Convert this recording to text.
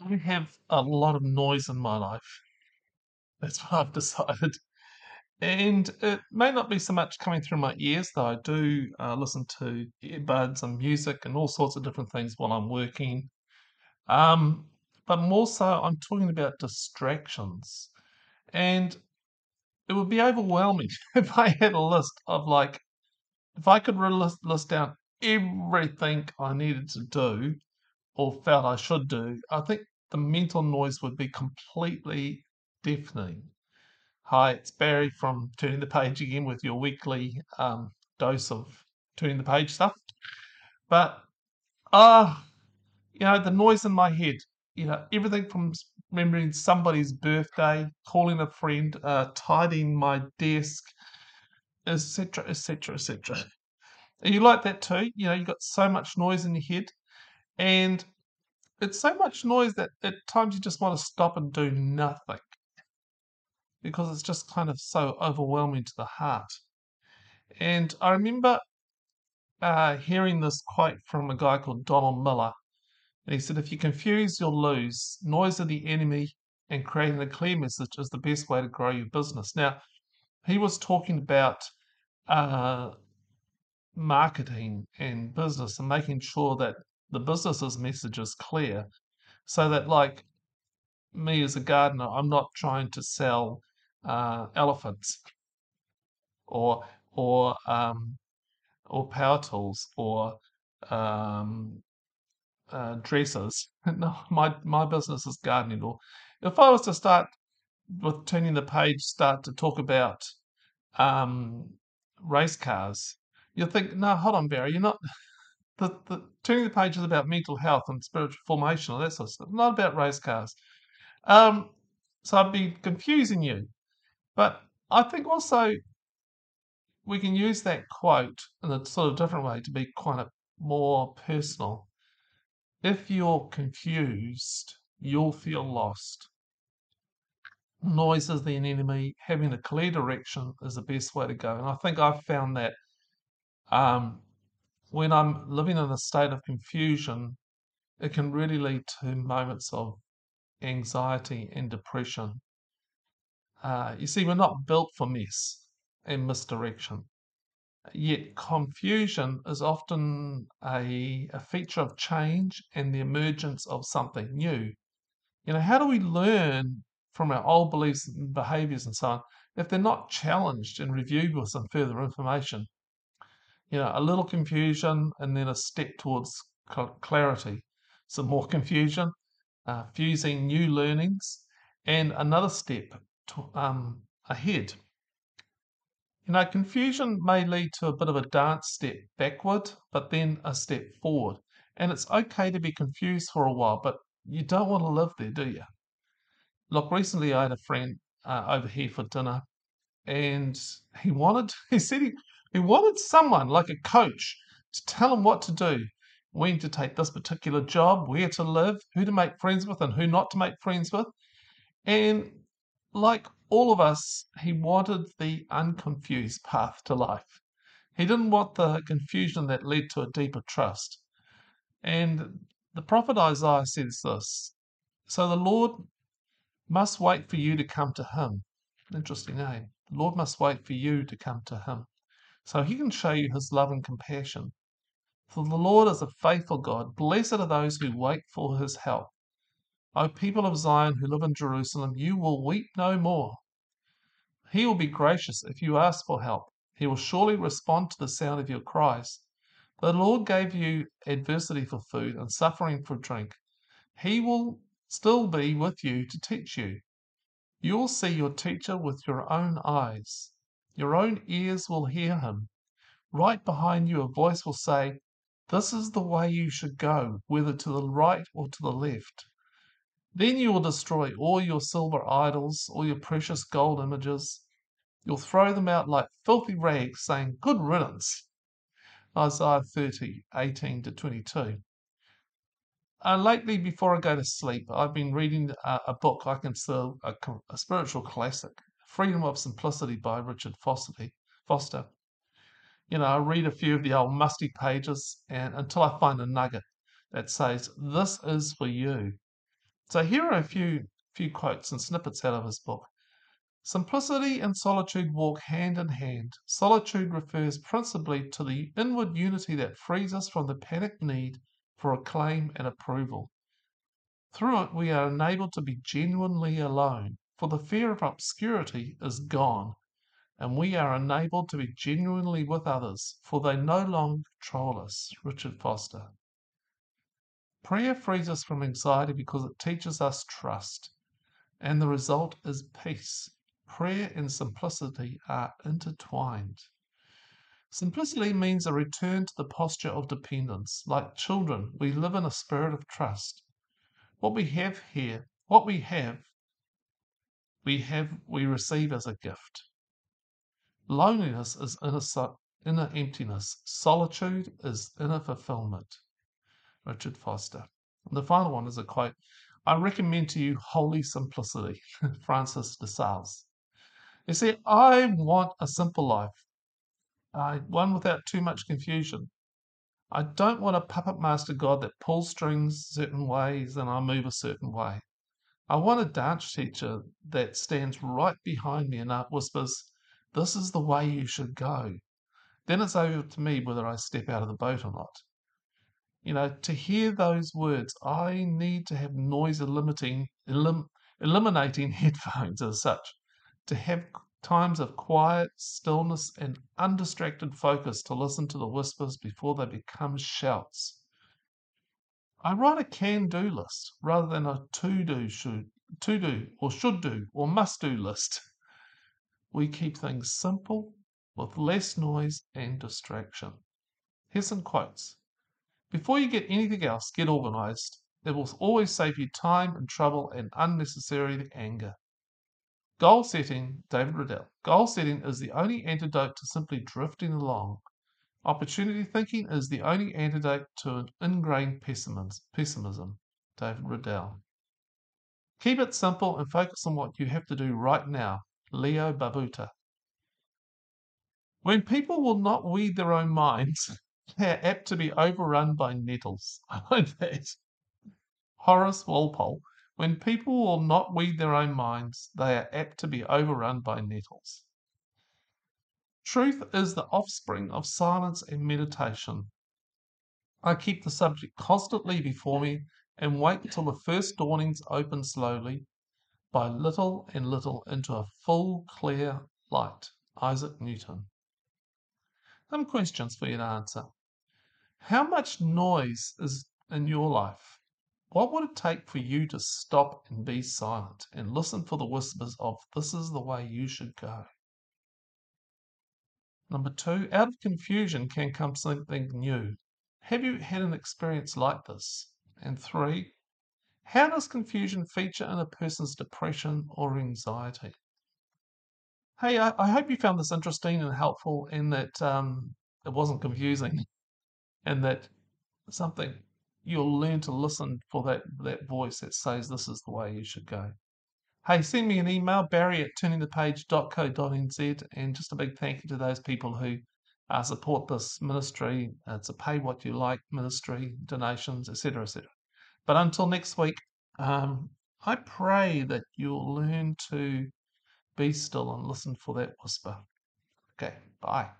I have a lot of noise in my life. That's what I've decided. And it may not be so much coming through my ears, though I do uh, listen to earbuds and music and all sorts of different things while I'm working. Um, but more so, I'm talking about distractions. And it would be overwhelming if I had a list of like, if I could list, list down everything I needed to do or felt I should do, I think the mental noise would be completely deafening. Hi, it's Barry from Turning the Page again with your weekly um, dose of turning the page stuff. But, ah, uh, you know, the noise in my head, you know, everything from remembering somebody's birthday, calling a friend, uh, tidying my desk, etc., etc., etc. You like that too? You know, you've got so much noise in your head, and it's so much noise that at times you just want to stop and do nothing because it's just kind of so overwhelming to the heart. And I remember uh, hearing this quote from a guy called Donald Miller. And he said, If you confuse, you'll lose. Noise of the enemy and creating a clear message is the best way to grow your business. Now, he was talking about uh, marketing and business and making sure that the business's message is clear so that, like me as a gardener, I'm not trying to sell uh, elephants or or um, or power tools or um, uh, dressers. no, my my business is gardening. Or if I was to start with turning the page, start to talk about um, race cars, you'll think, no, hold on, Barry, you're not. The, the turning the page is about mental health and spiritual formation, and that sort of stuff. Not about race cars. Um, so I'd be confusing you. But I think also we can use that quote in a sort of different way to be quite a more personal. If you're confused, you'll feel lost. Noise is the enemy. Having a clear direction is the best way to go. And I think I've found that um, when I'm living in a state of confusion, it can really lead to moments of anxiety and depression. Uh, you see, we're not built for mess and misdirection. Yet confusion is often a, a feature of change and the emergence of something new. You know, how do we learn from our old beliefs and behaviors and so on if they're not challenged and reviewed with some further information? You know, a little confusion and then a step towards clarity, some more confusion, uh, fusing new learnings, and another step to, um, ahead. You know, confusion may lead to a bit of a dance step backward, but then a step forward. And it's okay to be confused for a while, but you don't want to live there, do you? Look, recently I had a friend uh, over here for dinner, and he wanted, he said he, he wanted someone like a coach to tell him what to do, when to take this particular job, where to live, who to make friends with, and who not to make friends with. And like all of us, he wanted the unconfused path to life. He didn't want the confusion that led to a deeper trust. And the prophet Isaiah says this So the Lord must wait for you to come to him. Interesting. Eh? The Lord must wait for you to come to him so he can show you his love and compassion. For the Lord is a faithful God. Blessed are those who wait for his help. O people of Zion who live in Jerusalem, you will weep no more. He will be gracious if you ask for help. He will surely respond to the sound of your cries. The Lord gave you adversity for food and suffering for drink. He will still be with you to teach you. You will see your teacher with your own eyes. Your own ears will hear him. Right behind you, a voice will say, This is the way you should go, whether to the right or to the left. Then you will destroy all your silver idols, all your precious gold images. You'll throw them out like filthy rags, saying, Good riddance. Isaiah 30, 18 to 22. Uh, lately, before I go to sleep, I've been reading uh, a book I consider a, a, spiritual classic, Freedom of Simplicity by Richard Foster. You know, I read a few of the old musty pages and until I find a nugget that says, This is for you. So here are a few few quotes and snippets out of his book. Simplicity and solitude walk hand in hand. Solitude refers principally to the inward unity that frees us from the panic need for acclaim and approval. Through it, we are enabled to be genuinely alone, for the fear of obscurity is gone, and we are enabled to be genuinely with others, for they no longer control us. Richard Foster. Prayer frees us from anxiety because it teaches us trust, and the result is peace. Prayer and simplicity are intertwined. Simplicity means a return to the posture of dependence. Like children, we live in a spirit of trust. What we have here, what we have, we have, we receive as a gift. Loneliness is inner, inner emptiness. Solitude is inner fulfillment. Richard Foster. And the final one is a quote I recommend to you holy simplicity, Francis de Sales. You see, I want a simple life, I, one without too much confusion. I don't want a puppet master God that pulls strings certain ways and I move a certain way. I want a dance teacher that stands right behind me and uh, whispers, This is the way you should go. Then it's over to me whether I step out of the boat or not. You know, to hear those words, I need to have noise limiting, elim, eliminating headphones as such, to have times of quiet, stillness, and undistracted focus to listen to the whispers before they become shouts. I write a can do list rather than a to do, should, to do, or should do, or must do list. We keep things simple with less noise and distraction. Here's some quotes. Before you get anything else, get organized. It will always save you time and trouble and unnecessary anger. Goal setting, David Riddell. Goal setting is the only antidote to simply drifting along. Opportunity thinking is the only antidote to an ingrained pessimism. David Riddell. Keep it simple and focus on what you have to do right now. Leo Babauta. When people will not weed their own minds, they're apt to be overrun by nettles. I like that. Horace Walpole. When people will not weed their own minds, they are apt to be overrun by nettles. Truth is the offspring of silence and meditation. I keep the subject constantly before me and wait till the first dawnings open slowly, by little and little, into a full, clear light. Isaac Newton. Some questions for you to answer. How much noise is in your life? What would it take for you to stop and be silent and listen for the whispers of this is the way you should go? Number two, out of confusion can come something new. Have you had an experience like this? And three, how does confusion feature in a person's depression or anxiety? Hey, I, I hope you found this interesting and helpful and that um, it wasn't confusing and that something you'll learn to listen for that that voice that says this is the way you should go. Hey, send me an email, barry at turningthepage.co.nz, and just a big thank you to those people who uh, support this ministry. It's a pay what you like ministry, donations, etc., etc. But until next week, um, I pray that you'll learn to be still and listen for that whisper. Okay, bye.